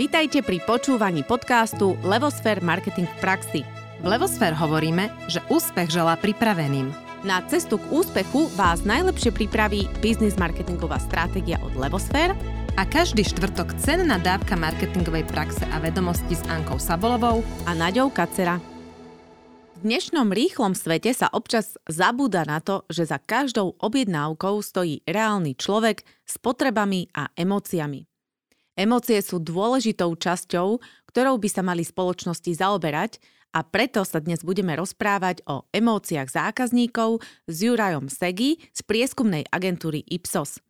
Vítajte pri počúvaní podcastu Levosfér Marketing v praxi. V Levosfér hovoríme, že úspech želá pripraveným. Na cestu k úspechu vás najlepšie pripraví biznis marketingová stratégia od Levosfér a každý štvrtok cenná dávka marketingovej praxe a vedomosti s Ankou Sabolovou a Naďou Kacera. V dnešnom rýchlom svete sa občas zabúda na to, že za každou objednávkou stojí reálny človek s potrebami a emóciami. Emócie sú dôležitou časťou, ktorou by sa mali spoločnosti zaoberať a preto sa dnes budeme rozprávať o emóciách zákazníkov s Jurajom Segi z prieskumnej agentúry Ipsos.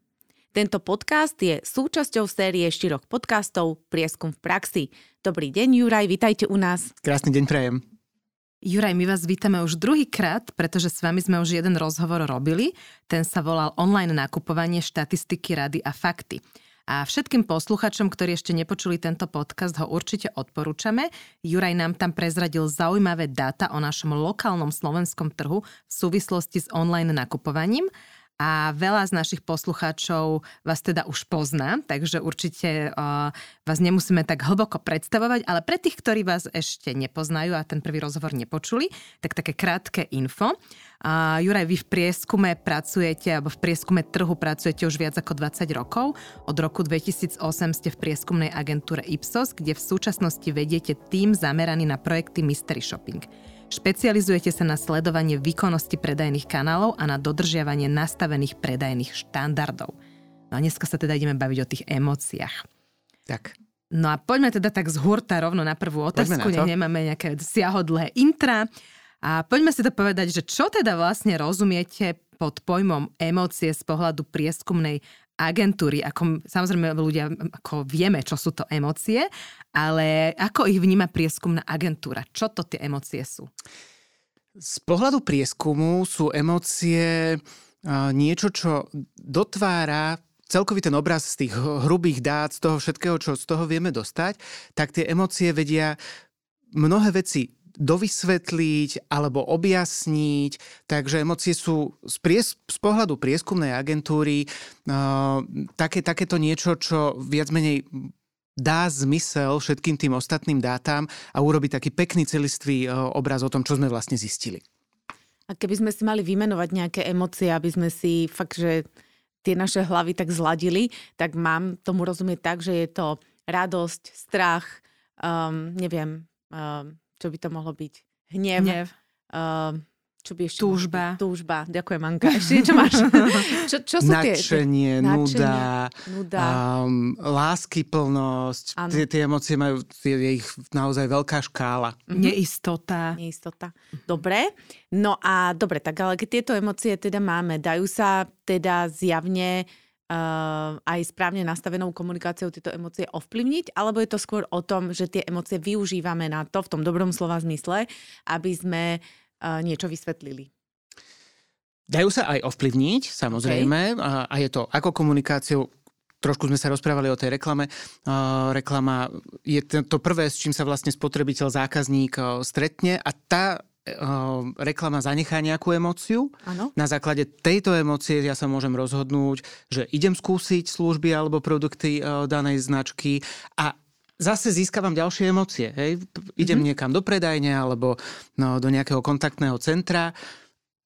Tento podcast je súčasťou série štyroch podcastov Prieskum v praxi. Dobrý deň, Juraj, vitajte u nás. Krásny deň prajem. Juraj, my vás vítame už druhýkrát, pretože s vami sme už jeden rozhovor robili. Ten sa volal Online nakupovanie, štatistiky, rady a fakty. A všetkým posluchačom, ktorí ešte nepočuli tento podcast, ho určite odporúčame. Juraj nám tam prezradil zaujímavé dáta o našom lokálnom slovenskom trhu v súvislosti s online nakupovaním a veľa z našich poslucháčov vás teda už pozná, takže určite vás nemusíme tak hlboko predstavovať, ale pre tých, ktorí vás ešte nepoznajú a ten prvý rozhovor nepočuli, tak také krátke info. Uh, Juraj, vy v prieskume pracujete, alebo v prieskume trhu pracujete už viac ako 20 rokov. Od roku 2008 ste v prieskumnej agentúre Ipsos, kde v súčasnosti vediete tým zameraný na projekty Mystery Shopping. Špecializujete sa na sledovanie výkonnosti predajných kanálov a na dodržiavanie nastavených predajných štandardov. No a dneska sa teda ideme baviť o tých emóciách. Tak. No a poďme teda tak z hurta rovno na prvú otázku, nech nemáme nejaké siahodlé intra. A poďme si to povedať, že čo teda vlastne rozumiete pod pojmom emócie z pohľadu prieskumnej agentúry, ako samozrejme ľudia ako vieme, čo sú to emócie, ale ako ich vníma prieskumná agentúra? Čo to tie emócie sú? Z pohľadu prieskumu sú emócie niečo, čo dotvára celkový ten obraz z tých hrubých dát, z toho všetkého, čo z toho vieme dostať, tak tie emócie vedia mnohé veci dovysvetliť alebo objasniť. Takže emócie sú z, pries, z pohľadu prieskumnej agentúry uh, také, takéto niečo, čo viac menej dá zmysel všetkým tým ostatným dátam a urobi taký pekný celistvý uh, obraz o tom, čo sme vlastne zistili. A keby sme si mali vymenovať nejaké emócie, aby sme si fakt, že tie naše hlavy tak zladili, tak mám tomu rozumieť tak, že je to radosť, strach, um, neviem, um, čo by to mohlo byť? Hnev. Hnev. Uh, čo by ešte Túžba. Túžba. Ďakujem, Anka. Ešte niečo máš? čo, čo sú Nadšenie, tie? nuda, nuda. Um, lásky, plnosť. Tie, tie emócie majú, je ich naozaj veľká škála. Mm-hmm. Neistota. Neistota. Dobre. No a dobre, tak ale keď tieto emócie teda máme, dajú sa teda zjavne uh, aj správne nastavenou komunikáciou tieto emócie ovplyvniť, alebo je to skôr o tom, že tie emócie využívame na to, v tom dobrom slova zmysle, aby sme uh, niečo vysvetlili? Dajú sa aj ovplyvniť, samozrejme, okay. a, a je to ako komunikáciou, trošku sme sa rozprávali o tej reklame. Uh, reklama je to prvé, s čím sa vlastne spotrebiteľ, zákazník uh, stretne a tá Ehm, reklama zanechá nejakú emóciu. Ano. Na základe tejto emócie ja sa môžem rozhodnúť, že idem skúsiť služby alebo produkty uh, danej značky a zase získavam ďalšie emócie. Hej? Idem mm-hmm. niekam do predajne alebo no, do nejakého kontaktného centra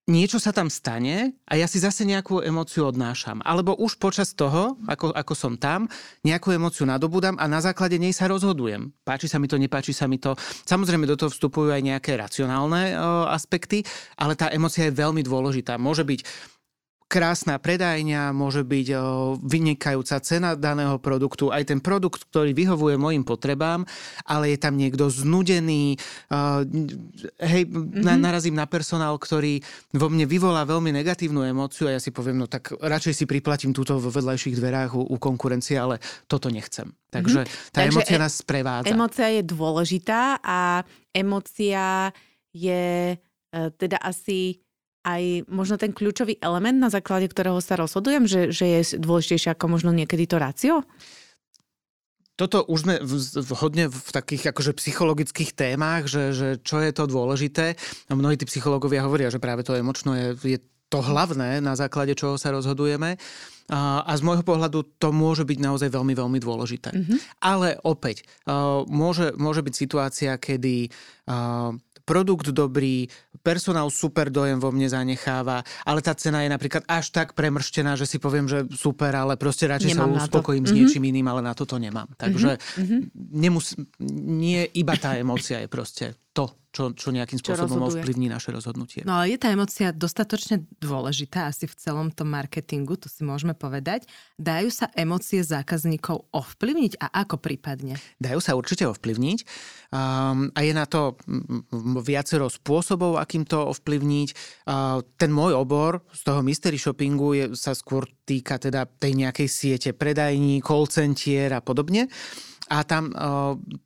niečo sa tam stane a ja si zase nejakú emóciu odnášam. Alebo už počas toho, ako, ako som tam, nejakú emóciu nadobudám a na základe nej sa rozhodujem. Páči sa mi to, nepáči sa mi to. Samozrejme do toho vstupujú aj nejaké racionálne o, aspekty, ale tá emócia je veľmi dôležitá. Môže byť krásna predajňa, môže byť vynikajúca cena daného produktu, aj ten produkt, ktorý vyhovuje mojim potrebám, ale je tam niekto znudený, hej, mm-hmm. narazím na personál, ktorý vo mne vyvolá veľmi negatívnu emóciu a ja si poviem, no tak radšej si priplatím túto vo vedľajších dverách u, u konkurencie, ale toto nechcem. Takže mm-hmm. tá Takže emócia e- nás sprevádza. Emócia je dôležitá a emócia je e, teda asi aj možno ten kľúčový element, na základe ktorého sa rozhodujem, že, že je dôležitejšie ako možno niekedy to rácio? Toto už sme v, v, hodne v takých akože psychologických témach, že, že čo je to dôležité. A mnohí tí psychológovia hovoria, že práve to emočno je, je to hlavné, na základe čoho sa rozhodujeme. a z môjho pohľadu to môže byť naozaj veľmi, veľmi dôležité. Mm-hmm. Ale opäť, môže, môže byť situácia, kedy produkt dobrý, personál super dojem vo mne zanecháva, ale tá cena je napríklad až tak premrštená, že si poviem, že super, ale proste radšej nemám sa uspokojím s mm-hmm. niečím iným, ale na toto nemám. Takže mm-hmm. nemus- nie iba tá emócia je proste to, čo, čo nejakým spôsobom čo ovplyvní naše rozhodnutie. No ale je tá emocia dostatočne dôležitá asi v celom tom marketingu, to si môžeme povedať. Dajú sa emócie zákazníkov ovplyvniť a ako prípadne? Dajú sa určite ovplyvniť um, a je na to viacero spôsobov, akým to ovplyvniť. Uh, ten môj obor z toho mystery shoppingu je, sa skôr týka teda tej nejakej siete predajní, call centier a podobne. A tam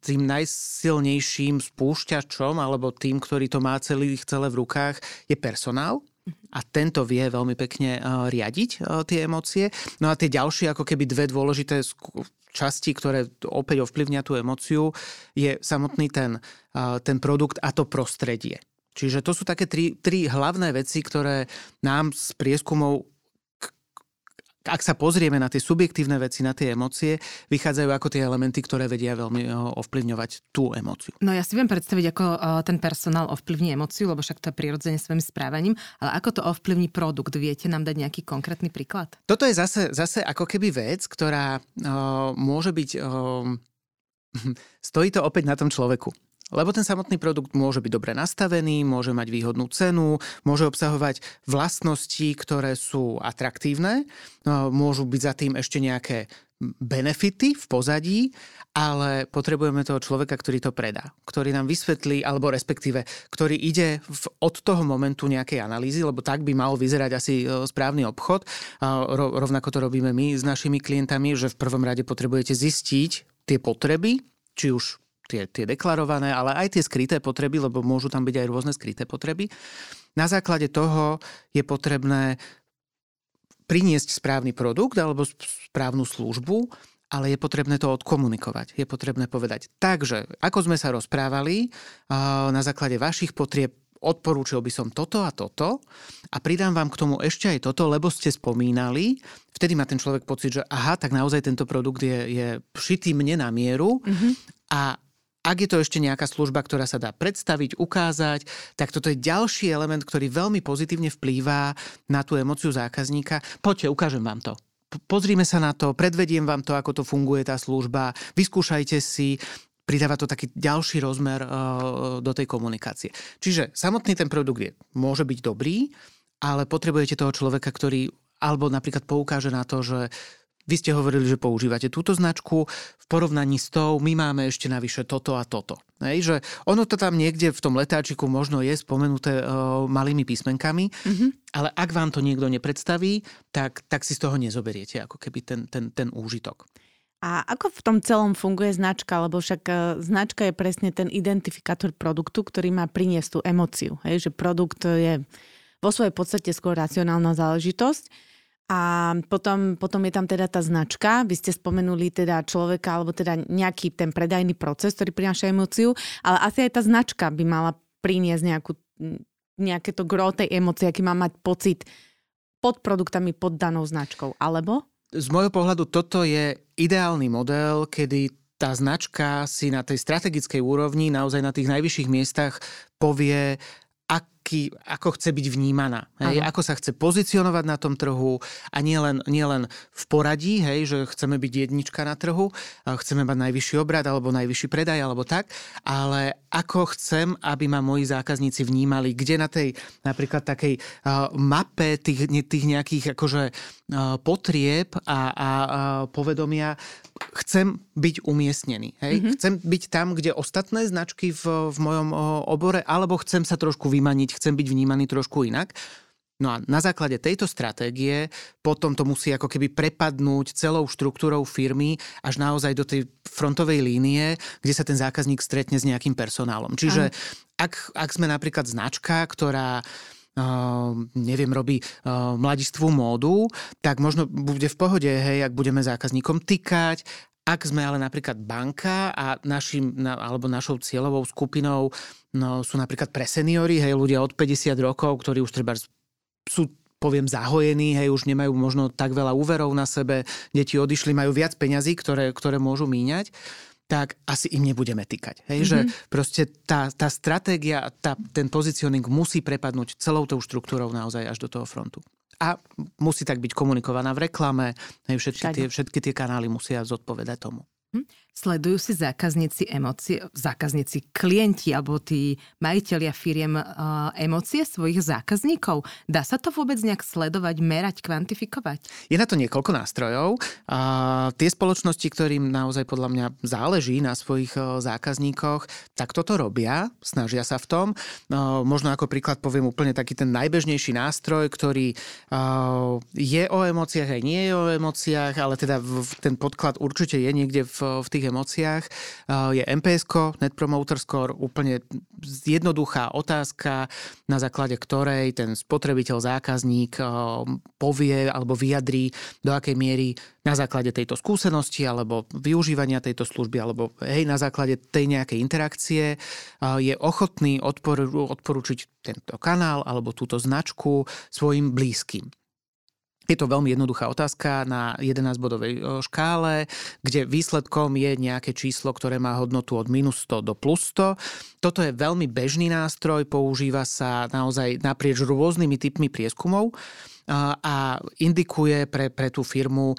tým najsilnejším spúšťačom alebo tým, ktorý to má celý, celé v rukách, je personál. A tento vie veľmi pekne riadiť tie emócie. No a tie ďalšie ako keby dve dôležité časti, ktoré opäť ovplyvňa tú emóciu, je samotný ten, ten produkt a to prostredie. Čiže to sú také tri, tri hlavné veci, ktoré nám z prieskumov ak sa pozrieme na tie subjektívne veci, na tie emócie, vychádzajú ako tie elementy, ktoré vedia veľmi eh, ovplyvňovať tú emóciu. No ja si viem predstaviť, ako eh, ten personál ovplyvní emóciu, lebo však to je prirodzene svojim správaním, ale ako to ovplyvní produkt? Viete nám dať nejaký konkrétny príklad? Toto je zase, zase ako keby vec, ktorá uh, môže byť... Uh, stojí to opäť na tom človeku. Lebo ten samotný produkt môže byť dobre nastavený, môže mať výhodnú cenu, môže obsahovať vlastnosti, ktoré sú atraktívne, no, môžu byť za tým ešte nejaké benefity v pozadí, ale potrebujeme toho človeka, ktorý to predá, ktorý nám vysvetlí, alebo respektíve, ktorý ide v, od toho momentu nejakej analýzy, lebo tak by mal vyzerať asi e, správny obchod. Rovnako to robíme my s našimi klientami, že v prvom rade potrebujete zistiť tie potreby, či už tie, tie deklarované, ale aj tie skryté potreby, lebo môžu tam byť aj rôzne skryté potreby. Na základe toho je potrebné priniesť správny produkt alebo správnu službu, ale je potrebné to odkomunikovať. Je potrebné povedať. Takže, ako sme sa rozprávali, na základe vašich potrieb odporúčil by som toto a toto a pridám vám k tomu ešte aj toto, lebo ste spomínali, vtedy má ten človek pocit, že aha, tak naozaj tento produkt je, je šitý mne na mieru mm-hmm. a ak je to ešte nejaká služba, ktorá sa dá predstaviť, ukázať, tak toto je ďalší element, ktorý veľmi pozitívne vplýva na tú emociu zákazníka. Poďte, ukážem vám to. Pozrime sa na to, predvediem vám to, ako to funguje tá služba, vyskúšajte si, pridáva to taký ďalší rozmer uh, do tej komunikácie. Čiže samotný ten produkt je, môže byť dobrý, ale potrebujete toho človeka, ktorý alebo napríklad poukáže na to, že vy ste hovorili, že používate túto značku, v porovnaní s tou my máme ešte navyše toto a toto. Hej, že ono to tam niekde v tom letáčiku možno je spomenuté uh, malými písmenkami, mm-hmm. ale ak vám to niekto nepredstaví, tak, tak si z toho nezoberiete ako keby ten, ten, ten úžitok. A ako v tom celom funguje značka? Lebo však uh, značka je presne ten identifikátor produktu, ktorý má priniesť tú emociu. Hej, že produkt je vo svojej podstate skôr racionálna záležitosť a potom, potom je tam teda tá značka, vy ste spomenuli teda človeka, alebo teda nejaký ten predajný proces, ktorý prináša emóciu, ale asi aj tá značka by mala priniesť nejakú, nejaké to gro tej emócie, aký má mať pocit pod produktami pod danou značkou, alebo? Z môjho pohľadu toto je ideálny model, kedy tá značka si na tej strategickej úrovni, naozaj na tých najvyšších miestach povie, aký, ako chce byť vnímaná. Hej? Ako sa chce pozicionovať na tom trhu a nielen nie len v poradí, hej, že chceme byť jednička na trhu, chceme mať najvyšší obrad alebo najvyšší predaj alebo tak, ale ako chcem, aby ma moji zákazníci vnímali, kde na tej napríklad takej uh, mape tých, tých nejakých akože uh, potrieb a, a uh, povedomia chcem byť umiestnený. Hej? Mm-hmm. Chcem byť tam, kde ostatné značky v, v mojom obore, alebo chcem sa trošku vymaniť, chcem byť vnímaný trošku inak. No a na základe tejto stratégie potom to musí ako keby prepadnúť celou štruktúrou firmy až naozaj do tej frontovej línie, kde sa ten zákazník stretne s nejakým personálom. Čiže ak, ak sme napríklad značka, ktorá Uh, neviem, robí uh, mladistvú módu, tak možno bude v pohode, hej, ak budeme zákazníkom tykať, ak sme ale napríklad banka a našim, na, alebo našou cieľovou skupinou no, sú napríklad pre seniory, hej, ľudia od 50 rokov, ktorí už treba sú poviem, zahojení, hej, už nemajú možno tak veľa úverov na sebe, deti odišli, majú viac peňazí, ktoré, ktoré môžu míňať tak asi im nebudeme týkať. Hej? Mm-hmm. Že mhm. proste tá, tá stratégia, tá, ten pozicioning musí prepadnúť celou tou štruktúrou naozaj až do toho frontu. A musí tak byť komunikovaná v reklame, všetky, tie, všetky tie kanály musia zodpovedať tomu. Hm? Sledujú si zákazníci emócie, zákazníci, klienti alebo tí majiteľia firiem uh, emócie svojich zákazníkov? Dá sa to vôbec nejak sledovať, merať, kvantifikovať? Je na to niekoľko nástrojov. A tie spoločnosti, ktorým naozaj podľa mňa záleží na svojich uh, zákazníkoch, tak toto robia, snažia sa v tom. Uh, možno ako príklad poviem úplne taký ten najbežnejší nástroj, ktorý je o emóciách aj nie je o emóciách, ale teda ten podklad určite je niekde v v, tých emóciách, je MPS, Net Promoter Score, úplne jednoduchá otázka, na základe ktorej ten spotrebiteľ, zákazník povie alebo vyjadrí, do akej miery na základe tejto skúsenosti alebo využívania tejto služby alebo hej, na základe tej nejakej interakcie je ochotný odpor, odporučiť tento kanál alebo túto značku svojim blízkym. Je to veľmi jednoduchá otázka na 11-bodovej škále, kde výsledkom je nejaké číslo, ktoré má hodnotu od minus 100 do plus 100. Toto je veľmi bežný nástroj, používa sa naozaj naprieč rôznymi typmi prieskumov a indikuje pre, pre tú firmu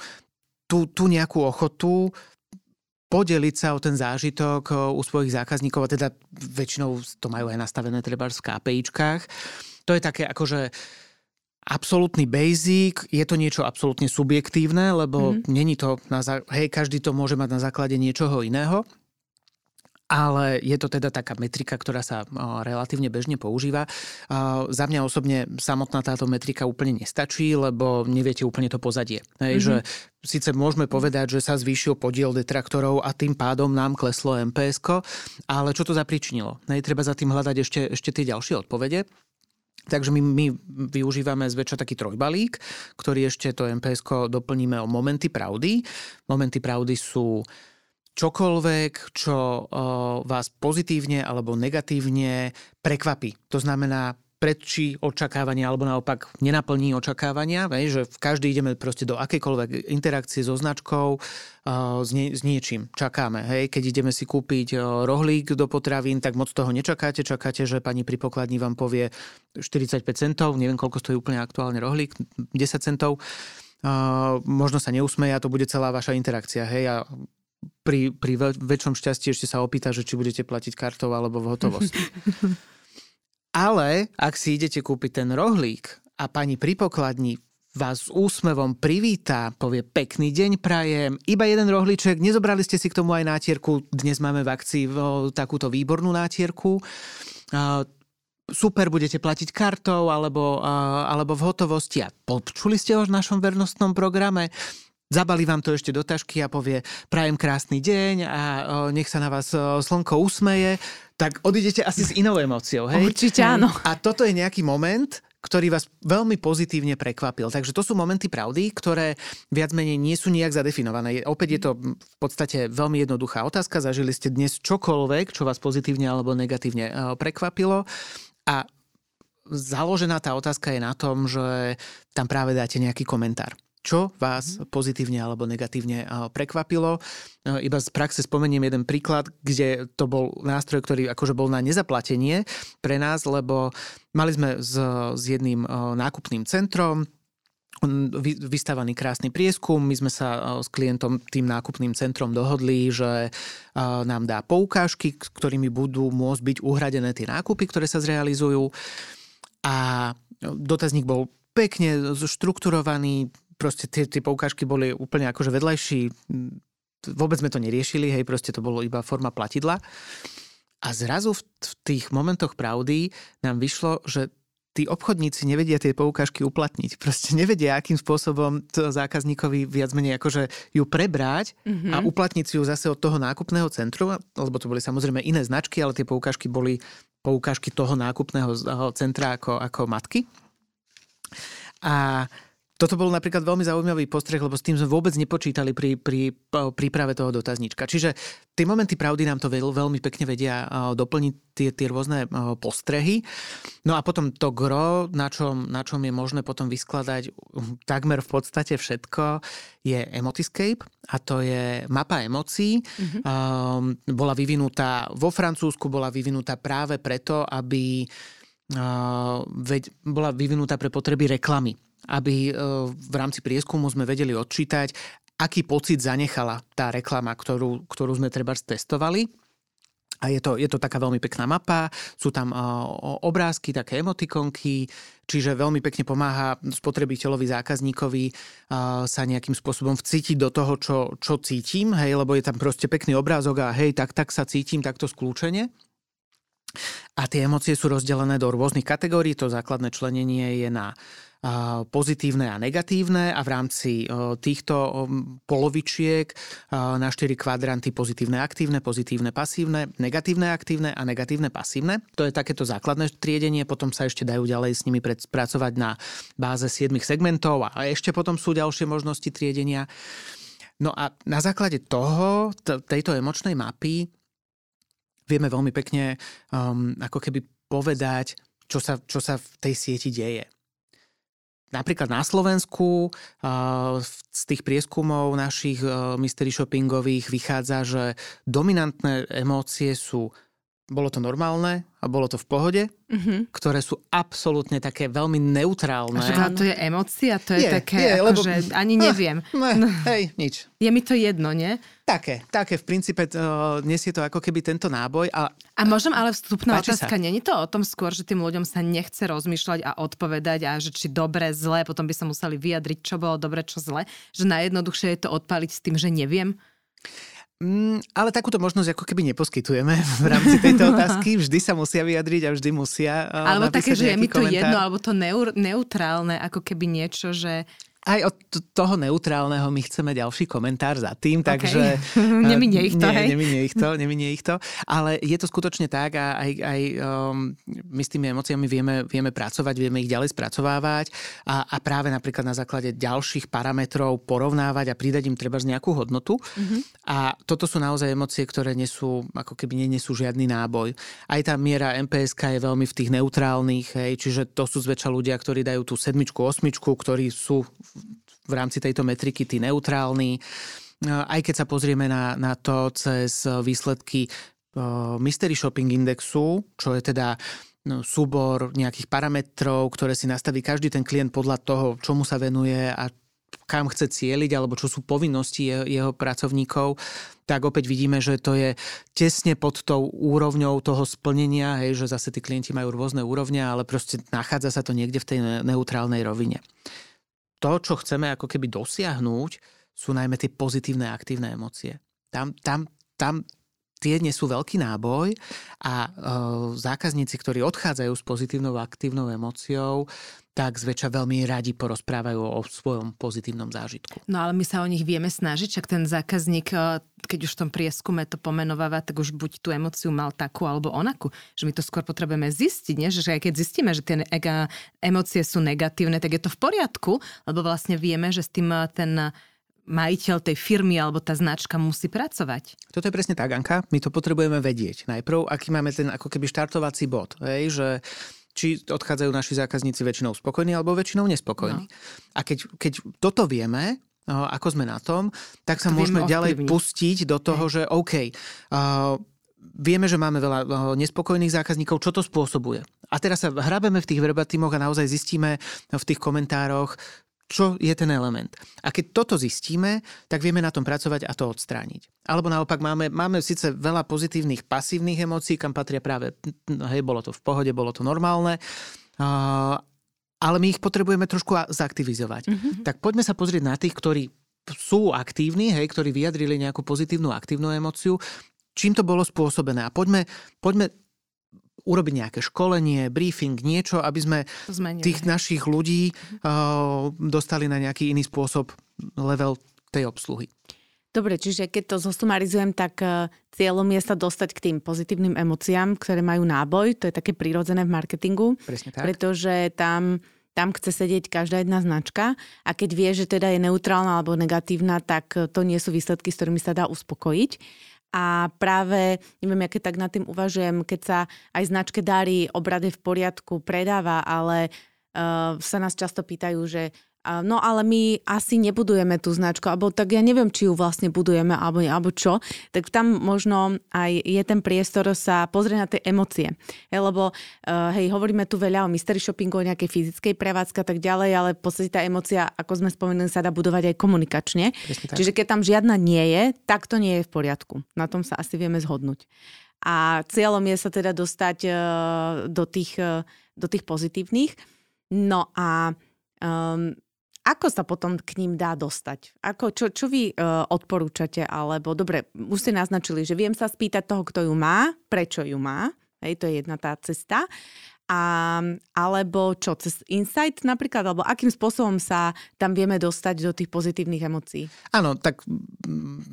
tú, tú nejakú ochotu podeliť sa o ten zážitok u svojich zákazníkov, a teda väčšinou to majú aj nastavené treba v KPIčkách. To je také akože absolútny basic, je to niečo absolútne subjektívne, lebo mm-hmm. není to, na, hej, každý to môže mať na základe niečoho iného. Ale je to teda taká metrika, ktorá sa relatívne bežne používa. Za mňa osobne samotná táto metrika úplne nestačí, lebo neviete úplne to pozadie. Hej, mm-hmm. že síce môžeme povedať, že sa zvýšil podiel detraktorov a tým pádom nám kleslo MPS, ale čo to zapričinilo? Hej, treba za tým hľadať ešte, ešte tie ďalšie odpovede. Takže my, my využívame zväčša taký trojbalík, ktorý ešte to MPS doplníme o momenty pravdy. Momenty pravdy sú čokoľvek, čo o, vás pozitívne alebo negatívne prekvapí. To znamená, predčí očakávania alebo naopak nenaplní očakávania, že v každý ideme proste do akejkoľvek interakcie so značkou, s, nie, s niečím. Čakáme. Hej. Keď ideme si kúpiť rohlík do potravín, tak moc toho nečakáte. Čakáte, že pani pri pokladni vám povie 45 centov, neviem koľko stojí úplne aktuálne rohlík, 10 centov. Možno sa neusmeje a to bude celá vaša interakcia. Hej. A pri, pri väčšom šťastí ešte sa opýta, že či budete platiť kartou alebo v hotovosti. Ale ak si idete kúpiť ten rohlík a pani pri pokladni vás s úsmevom privítá, povie pekný deň prajem, iba jeden rohlíček, nezobrali ste si k tomu aj nátierku, dnes máme v akcii takúto výbornú nátierku, super, budete platiť kartou alebo, alebo v hotovosti. A počuli ste ho v našom vernostnom programe, zabalí vám to ešte do tašky a povie prajem krásny deň a nech sa na vás slnko usmeje, tak odídete asi s inou emóciou. Hej? Určite áno. A toto je nejaký moment, ktorý vás veľmi pozitívne prekvapil. Takže to sú momenty pravdy, ktoré viac menej nie sú nejak zadefinované. Opäť je to v podstate veľmi jednoduchá otázka. Zažili ste dnes čokoľvek, čo vás pozitívne alebo negatívne prekvapilo. A založená tá otázka je na tom, že tam práve dáte nejaký komentár čo vás mhm. pozitívne alebo negatívne prekvapilo. Iba z praxe spomeniem jeden príklad, kde to bol nástroj, ktorý akože bol na nezaplatenie pre nás, lebo mali sme s, s jedným nákupným centrom, vystavaný krásny prieskum. My sme sa s klientom tým nákupným centrom dohodli, že nám dá poukážky, ktorými budú môcť byť uhradené tie nákupy, ktoré sa zrealizujú. A dotazník bol pekne štrukturovaný, proste tie, tie poukážky boli úplne akože vedľajší, vôbec sme to neriešili, hej, proste to bolo iba forma platidla. A zrazu v, v tých momentoch pravdy nám vyšlo, že tí obchodníci nevedia tie poukážky uplatniť. Proste nevedia, akým spôsobom to zákazníkovi viac menej akože ju prebrať mm-hmm. a mhm. uplatniť si ju zase od toho nákupného centru, lebo to boli samozrejme iné značky, ale tie poukážky boli poukážky toho nákupného centra ako, ako matky. A toto bol napríklad veľmi zaujímavý postreh, lebo s tým sme vôbec nepočítali pri, pri príprave toho dotazníčka. Čiže tie momenty pravdy nám to veľ, veľmi pekne vedia doplniť tie, tie rôzne postrehy. No a potom to gro, na čom, na čom je možné potom vyskladať takmer v podstate všetko, je Emotiscape a to je mapa emócií. Mm-hmm. Um, bola vyvinutá vo Francúzsku, bola vyvinutá práve preto, aby uh, bola vyvinutá pre potreby reklamy aby e, v rámci prieskumu sme vedeli odčítať, aký pocit zanechala tá reklama, ktorú, ktorú sme treba testovali. A je to, je to taká veľmi pekná mapa, sú tam uh, obrázky, také emotikonky, čiže veľmi pekne pomáha spotrebiteľovi, zákazníkovi uh, sa nejakým spôsobom vcítiť do toho, čo, čo cítim, hej, lebo je tam proste pekný obrázok a hej, tak, tak sa cítim takto skľúčene. A tie emócie sú rozdelené do rôznych kategórií, to základné členenie je na pozitívne a negatívne a v rámci týchto polovičiek na 4 kvadranty pozitívne aktívne, pozitívne pasívne, negatívne aktívne a negatívne pasívne. To je takéto základné triedenie, potom sa ešte dajú ďalej s nimi pracovať na báze 7 segmentov a ešte potom sú ďalšie možnosti triedenia. No a na základe toho, tejto emočnej mapy, vieme veľmi pekne um, ako keby povedať, čo sa, čo sa v tej sieti deje. Napríklad na Slovensku z tých prieskumov našich mystery shoppingových vychádza, že dominantné emócie sú bolo to normálne a bolo to v pohode, mm-hmm. ktoré sú absolútne také veľmi neutrálne. A to je emócia, to je, je také, je, lebo, že ani neviem. Ne, no. Hej, nič. Je mi to jedno, nie? Také, také v princípe uh, nesie to ako keby tento náboj. A, a môžem ale vstupná otázka, není to o tom skôr, že tým ľuďom sa nechce rozmýšľať a odpovedať a že či dobre, zle, potom by sa museli vyjadriť, čo bolo dobre, čo zle, že najjednoduchšie je to odpaliť s tým, že neviem? Mm, ale takúto možnosť ako keby neposkytujeme v rámci tejto otázky. Vždy sa musia vyjadriť a vždy musia uh, Alebo také, že je mi to komentár. jedno, alebo to neur, neutrálne, ako keby niečo, že aj od toho neutrálneho my chceme ďalší komentár za tým, okay. takže... neminie ich to, nie, hej? Neminie ich to, neminie ich to. Ale je to skutočne tak a aj, aj um, my s tými emóciami vieme, vieme pracovať, vieme ich ďalej spracovávať a, a práve napríklad na základe ďalších parametrov porovnávať a pridať im treba z nejakú hodnotu. Mm-hmm. A toto sú naozaj emócie, ktoré nesú, ako keby nenesú žiadny náboj. Aj tá miera MPSK je veľmi v tých neutrálnych, hej, čiže to sú zväčša ľudia, ktorí dajú tú sedmičku, osmičku, ktorí sú v rámci tejto metriky tí neutrálni. Aj keď sa pozrieme na, na to cez výsledky Mystery Shopping Indexu, čo je teda no, súbor nejakých parametrov, ktoré si nastaví každý ten klient podľa toho, čomu sa venuje a kam chce cieliť, alebo čo sú povinnosti jeho, jeho pracovníkov, tak opäť vidíme, že to je tesne pod tou úrovňou toho splnenia, hej, že zase tí klienti majú rôzne úrovne, ale proste nachádza sa to niekde v tej neutrálnej rovine to, čo chceme ako keby dosiahnuť, sú najmä tie pozitívne aktívne emócie. Tam, tam, tam tie nesú veľký náboj a e, zákazníci, ktorí odchádzajú s pozitívnou aktívnou emóciou, tak zväčša veľmi radi porozprávajú o svojom pozitívnom zážitku. No ale my sa o nich vieme snažiť, čak ten zákazník, eh, keď už v tom prieskume to pomenováva, tak už buď tú emociu mal takú alebo onakú. Že my to skôr potrebujeme zistiť, nie? že aj keď zistíme, že tie emócie sú negatívne, tak je to v poriadku, lebo vlastne vieme, že s tým eh, ten majiteľ tej firmy alebo tá značka musí pracovať. Toto je presne tak, Anka. My to potrebujeme vedieť. Najprv, aký máme ten ako keby štartovací bod. Hej, že či odchádzajú naši zákazníci väčšinou spokojní alebo väčšinou nespokojní. No. A keď, keď toto vieme, no, ako sme na tom, tak sa to môžeme ďalej pustiť do toho, Hej. že OK, uh, vieme, že máme veľa nespokojných zákazníkov, čo to spôsobuje. A teraz sa hrabeme v tých verbatimoch a naozaj zistíme v tých komentároch, čo je ten element. A keď toto zistíme, tak vieme na tom pracovať a to odstrániť. Alebo naopak máme, máme síce veľa pozitívnych pasívnych emócií, kam patria práve, no hej, bolo to v pohode, bolo to normálne, uh, ale my ich potrebujeme trošku zaktivizovať. Mm-hmm. Tak poďme sa pozrieť na tých, ktorí sú aktívni, hej, ktorí vyjadrili nejakú pozitívnu aktívnu emóciu, čím to bolo spôsobené. A poďme, poďme urobiť nejaké školenie, briefing, niečo, aby sme Zmenili. tých našich ľudí uh, dostali na nejaký iný spôsob level tej obsluhy. Dobre, čiže keď to zosumarizujem, tak uh, cieľom je sa dostať k tým pozitívnym emóciám, ktoré majú náboj. To je také prirodzené v marketingu. Presne tak. Pretože tam tam chce sedieť každá jedna značka a keď vie, že teda je neutrálna alebo negatívna, tak to nie sú výsledky, s ktorými sa dá uspokojiť. A práve, neviem, aké tak nad tým uvažujem, keď sa aj značke darí, obrad v poriadku, predáva, ale uh, sa nás často pýtajú, že no ale my asi nebudujeme tú značku, alebo tak ja neviem, či ju vlastne budujeme, alebo, alebo čo, tak tam možno aj je ten priestor sa pozrieť na tie emócie. Hej, lebo uh, hej, hovoríme tu veľa o mystery shoppingu, o nejakej fyzickej prevádzke a tak ďalej, ale v podstate tá emócia, ako sme spomenuli, sa dá budovať aj komunikačne. Čiže keď tam žiadna nie je, tak to nie je v poriadku. Na tom sa asi vieme zhodnúť. A cieľom je sa teda dostať uh, do, tých, uh, do tých pozitívnych. No a um, ako sa potom k ním dá dostať? Ako, čo, čo vy uh, odporúčate? Alebo dobre, už ste naznačili, že viem sa spýtať toho, kto ju má, prečo ju má. Hej, to je jedna tá cesta a, alebo čo, cez insight napríklad, alebo akým spôsobom sa tam vieme dostať do tých pozitívnych emócií? Áno, tak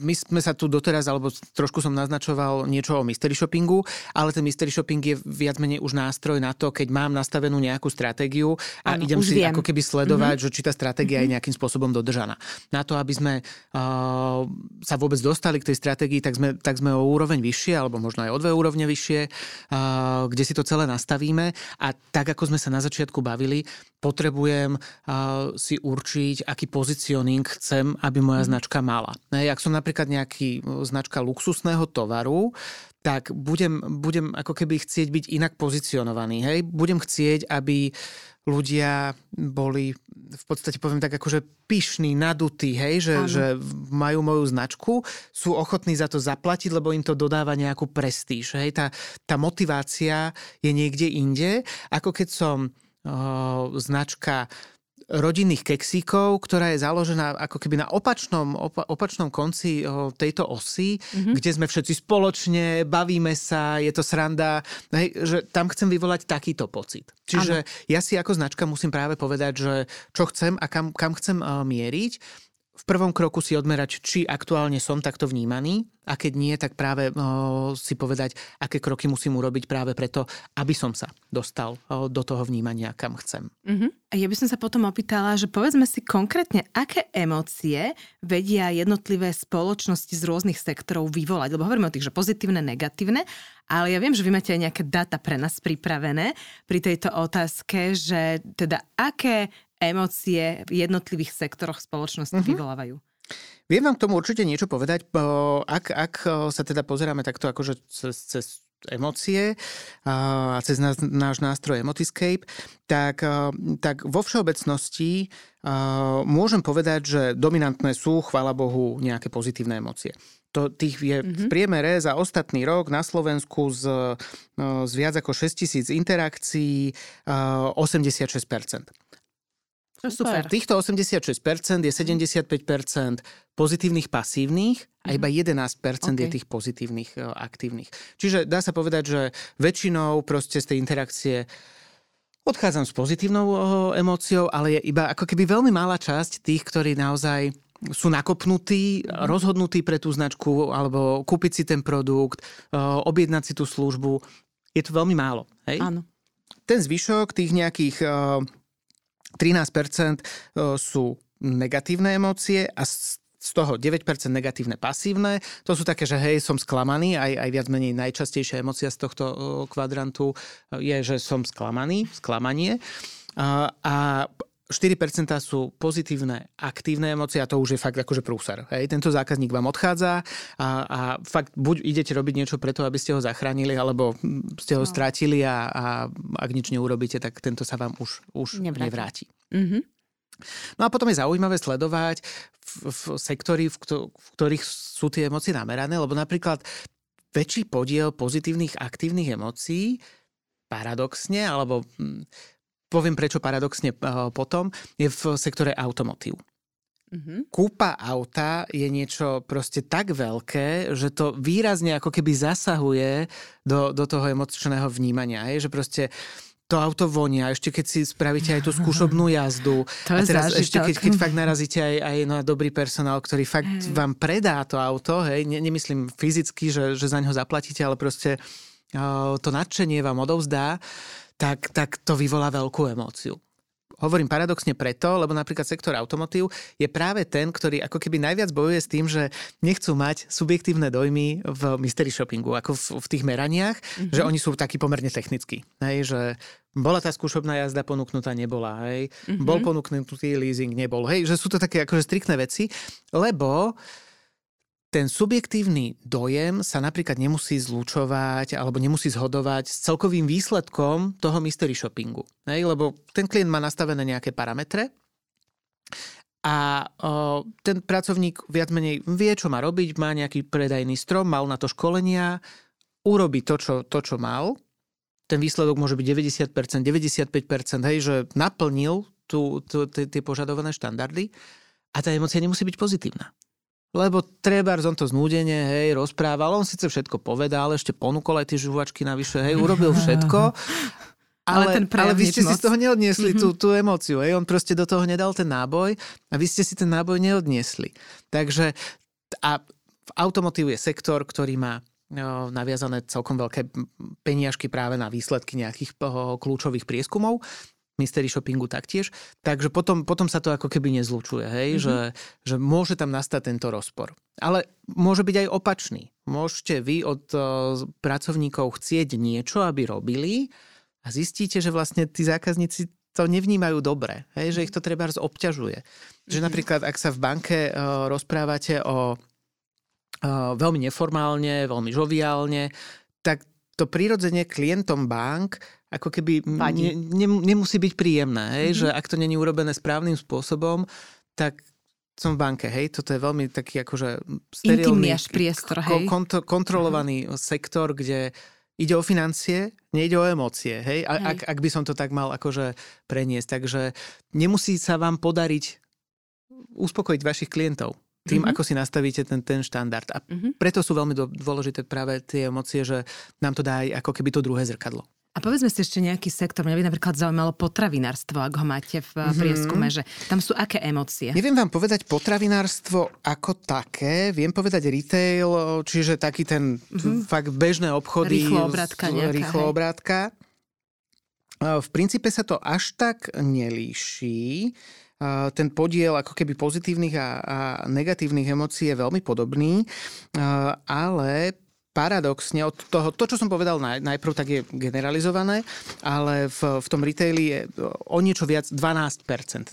my sme sa tu doteraz, alebo trošku som naznačoval niečo o mystery shoppingu, ale ten mystery shopping je viac menej už nástroj na to, keď mám nastavenú nejakú stratégiu a ano, idem si viem. ako keby sledovať, mm-hmm. že či tá stratégia mm-hmm. je mhm. nejakým spôsobom dodržaná. Na to, aby sme uh, sa vôbec dostali k tej stratégii, tak sme, tak sme o úroveň vyššie, alebo možno aj o dve úrovne vyššie, uh, kde si to celé nastavíme a tak, ako sme sa na začiatku bavili, potrebujem uh, si určiť, aký pozicioning chcem, aby moja mm. značka mala. Ne, ak som napríklad nejaký značka luxusného tovaru, tak budem, budem ako keby chcieť byť inak pozicionovaný. Hej? Budem chcieť, aby ľudia boli v podstate poviem tak akože pyšní, nadutí, hej, že, že majú moju značku, sú ochotní za to zaplatiť, lebo im to dodáva nejakú prestíž. Hej. Tá, tá motivácia je niekde inde, ako keď som o, značka rodinných keksíkov, ktorá je založená ako keby na opačnom, opa, opačnom konci tejto osy, mm-hmm. kde sme všetci spoločne, bavíme sa, je to sranda, hej, že tam chcem vyvolať takýto pocit. Čiže ano. ja si ako značka musím práve povedať, že čo chcem a kam, kam chcem mieriť v prvom kroku si odmerať, či aktuálne som takto vnímaný a keď nie, tak práve o, si povedať, aké kroky musím urobiť práve preto, aby som sa dostal o, do toho vnímania, kam chcem. Uh-huh. Ja by som sa potom opýtala, že povedzme si konkrétne, aké emócie vedia jednotlivé spoločnosti z rôznych sektorov vyvolať. Lebo hovoríme o tých, že pozitívne, negatívne, ale ja viem, že vy máte aj nejaké data pre nás pripravené pri tejto otázke, že teda aké emócie v jednotlivých sektoroch spoločnosti uh-huh. vyvolávajú. Viem vám k tomu určite niečo povedať. Ak, ak sa teda pozeráme takto akože cez, cez emócie a cez náš, náš nástroj Emotiscape, tak, tak vo všeobecnosti môžem povedať, že dominantné sú, chvála Bohu, nejaké pozitívne emócie. To, tých je mm-hmm. v mhm. priemere za ostatný rok na Slovensku z, z viac ako 6 tisíc interakcií 86%. To super. Týchto 86% je 75% pozitívnych pasívnych a iba 11% okay. je tých pozitívnych e, aktívnych. Čiže dá sa povedať, že väčšinou proste z tej interakcie odchádzam s pozitívnou e, emóciou, ale je iba ako keby veľmi malá časť tých, ktorí naozaj sú nakopnutí, mm. rozhodnutí pre tú značku alebo kúpiť si ten produkt, e, objednať si tú službu. Je to veľmi málo. Hej? Áno. Ten zvyšok tých nejakých 13% sú negatívne emócie a z toho 9% negatívne pasívne. To sú také, že hej, som sklamaný, aj, aj viac menej najčastejšia emocia z tohto kvadrantu je, že som sklamaný, sklamanie. A 4% sú pozitívne, aktívne emócie a to už je fakt akože prúsar. Hej, tento zákazník vám odchádza a, a fakt buď idete robiť niečo preto, aby ste ho zachránili, alebo ste ho no. strátili a, a ak nič neurobíte, tak tento sa vám už, už nevráti. nevráti. Mm-hmm. No a potom je zaujímavé sledovať v, v sektori, v, kto, v ktorých sú tie emócie namerané, lebo napríklad väčší podiel pozitívnych, aktívnych emócií paradoxne, alebo hm, poviem prečo paradoxne eh, potom, je v sektore automotív. Mm-hmm. Kúpa auta je niečo proste tak veľké, že to výrazne ako keby zasahuje do, do toho emočného vnímania. Je, že proste to auto vonia, ešte keď si spravíte aj tú skúšobnú jazdu. To a teraz zážitok. ešte keď, keď fakt narazíte aj, aj na dobrý personál, ktorý fakt vám predá to auto, hej, ne, nemyslím fyzicky, že, že za ňo zaplatíte, ale proste uh, to nadšenie vám odovzdá, tak, tak to vyvolá veľkú emóciu. hovorím paradoxne preto, lebo napríklad sektor automotív je práve ten, ktorý ako keby najviac bojuje s tým, že nechcú mať subjektívne dojmy v mystery shoppingu, ako v, v tých meraniach, mm-hmm. že oni sú takí pomerne technickí. Hej, že bola tá skúšobná jazda ponúknutá, nebola. Hej. Mm-hmm. Bol ponúknutý leasing, nebol. Hej, že sú to také akože striktné veci, lebo ten subjektívny dojem sa napríklad nemusí zlučovať alebo nemusí zhodovať s celkovým výsledkom toho mystery shoppingu. Hej, lebo ten klient má nastavené nejaké parametre a o, ten pracovník viac menej vie, čo má robiť, má nejaký predajný strom, mal na to školenia, urobí to, čo, to, čo mal. Ten výsledok môže byť 90%, 95%, hej, že naplnil tie požadované štandardy a tá emocia nemusí byť pozitívna. Lebo treba on to znúdenie, hej, rozprával, on síce všetko povedal, ešte ponúkol aj tie žuvačky navyše, hej, urobil všetko, ale, ale, ten ale vy ste moc. si z toho neodniesli mm-hmm. tú, tú emóciu, hej, on proste do toho nedal ten náboj a vy ste si ten náboj neodniesli. Takže a v automotív je sektor, ktorý má no, naviazané celkom veľké peniažky práve na výsledky nejakých kľúčových prieskumov mystery shoppingu taktiež. Takže potom, potom sa to ako keby nezlučuje, hej? Mm-hmm. Že, že môže tam nastať tento rozpor. Ale môže byť aj opačný. Môžete vy od uh, pracovníkov chcieť niečo, aby robili a zistíte, že vlastne tí zákazníci to nevnímajú dobre, hej? že ich to treba obťažuje. Že mhm. napríklad, ak sa v banke uh, rozprávate o uh, veľmi neformálne, veľmi žoviálne, tak to prirodzene klientom bank ako keby ne, ne, nemusí byť príjemné, hej? Mm-hmm. že ak to není urobené správnym spôsobom, tak som v banke, hej, toto je veľmi taký akože sterilný, priestor, hej. Kont- kontrolovaný uh-huh. sektor, kde ide o financie, nejde o emócie, hej, a, hej. Ak, ak by som to tak mal akože preniesť. Takže nemusí sa vám podariť uspokojiť vašich klientov tým, mm-hmm. ako si nastavíte ten, ten štandard. A mm-hmm. preto sú veľmi dôležité práve tie emócie, že nám to dá aj ako keby to druhé zrkadlo. A povedzme si ešte nejaký sektor, mňa by napríklad zaujímalo potravinárstvo, ak ho máte v mm-hmm. prieskume, že tam sú aké emócie? Neviem vám povedať potravinárstvo ako také, viem povedať retail, čiže taký ten mm-hmm. fakt bežné obchody. Rýchlo obrátka nejaká. Rýchlo obrátka. V princípe sa to až tak nelíši ten podiel ako keby pozitívnych a, a negatívnych emócií je veľmi podobný, ale paradoxne od toho, to, čo som povedal naj, najprv, tak je generalizované, ale v, v tom retaili je o niečo viac 12%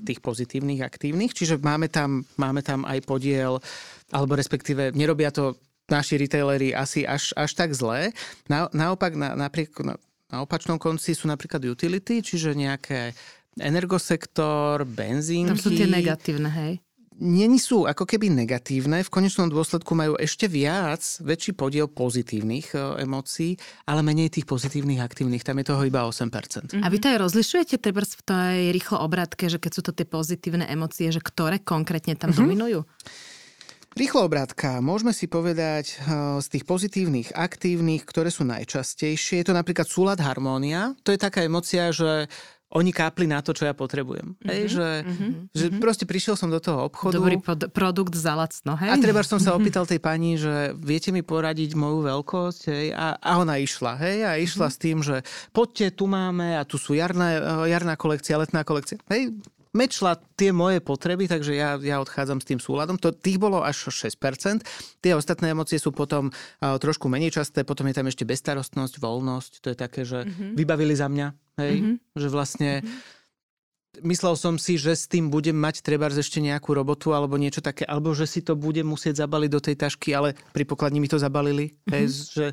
tých pozitívnych aktívnych, čiže máme tam, máme tam aj podiel, alebo respektíve nerobia to naši retaileri asi až, až tak zlé. Na, naopak, na, napriek, na, na opačnom konci sú napríklad utility, čiže nejaké energosektor, benzínky. Tam sú tie negatívne, hej? Není sú ako keby negatívne, v konečnom dôsledku majú ešte viac, väčší podiel pozitívnych e, emócií, ale menej tých pozitívnych aktívnych, tam je toho iba 8%. A vy to aj rozlišujete treba v tej rýchlo obratke, že keď sú to tie pozitívne emócie, že ktoré konkrétne tam mm-hmm. dominujú? Rýchlo obrátka, môžeme si povedať e, z tých pozitívnych, aktívnych, ktoré sú najčastejšie. Je to napríklad súlad, harmónia. To je taká emocia, že oni kápli na to, čo ja potrebujem. Mm-hmm. Hej, že, mm-hmm. že mm-hmm. proste prišiel som do toho obchodu. Dobrý pod- produkt za lacno, hej? A treba som sa opýtal tej pani, že viete mi poradiť moju veľkosť, hej? A, a ona išla, hej? A išla mm-hmm. s tým, že poďte, tu máme a tu sú jarná, jarná kolekcia, letná kolekcia. Hej, mečla tie moje potreby, takže ja, ja odchádzam s tým súladom. To, tých bolo až 6%. Tie ostatné emócie sú potom uh, trošku menej časté, potom je tam ešte bezstarostnosť, voľnosť. To je také, že mm-hmm. vybavili za mňa. Hej? Mm-hmm. Že vlastne... Mm-hmm. Myslel som si, že s tým budem mať treba ešte nejakú robotu alebo niečo také, alebo že si to budem musieť zabaliť do tej tašky, ale pri pokladni mi to zabalili. Mm-hmm. Hej, že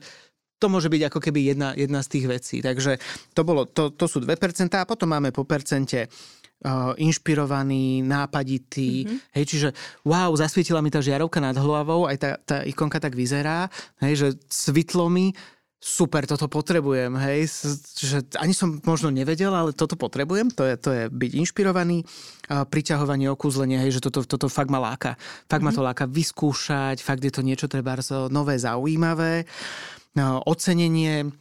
to môže byť ako keby jedna, jedna z tých vecí. Takže to, bolo, to, to sú 2% a potom máme po percente uh, inšpirovaný, nápaditý. Mm-hmm. Hej, čiže wow, zasvietila mi tá žiarovka nad hlavou, aj tá, tá ikonka tak vyzerá, hej, že svitlo mi, super, toto potrebujem, hej, že ani som možno nevedel, ale toto potrebujem, to je, to je byť inšpirovaný, uh, priťahovanie, okúzlenie, hej, že toto, toto fakt ma láka. Fakt mm-hmm. ma to mhm. láka vyskúšať, fakt je to niečo treba nové, zaujímavé. Uh, ocenenie,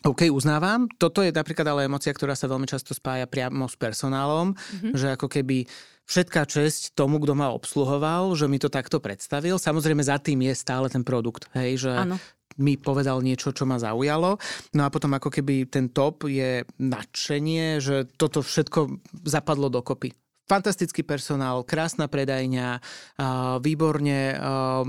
OK, uznávam. Toto je napríklad ale emocia, ktorá sa veľmi často spája priamo s personálom, mm-hmm. že ako keby všetká česť tomu, kto ma obsluhoval, že mi to takto predstavil. Samozrejme za tým je stále ten produkt, hej, že Áno. Mi povedal niečo, čo ma zaujalo. No a potom ako keby ten top je nadšenie, že toto všetko zapadlo dokopy fantastický personál, krásna predajňa, výborne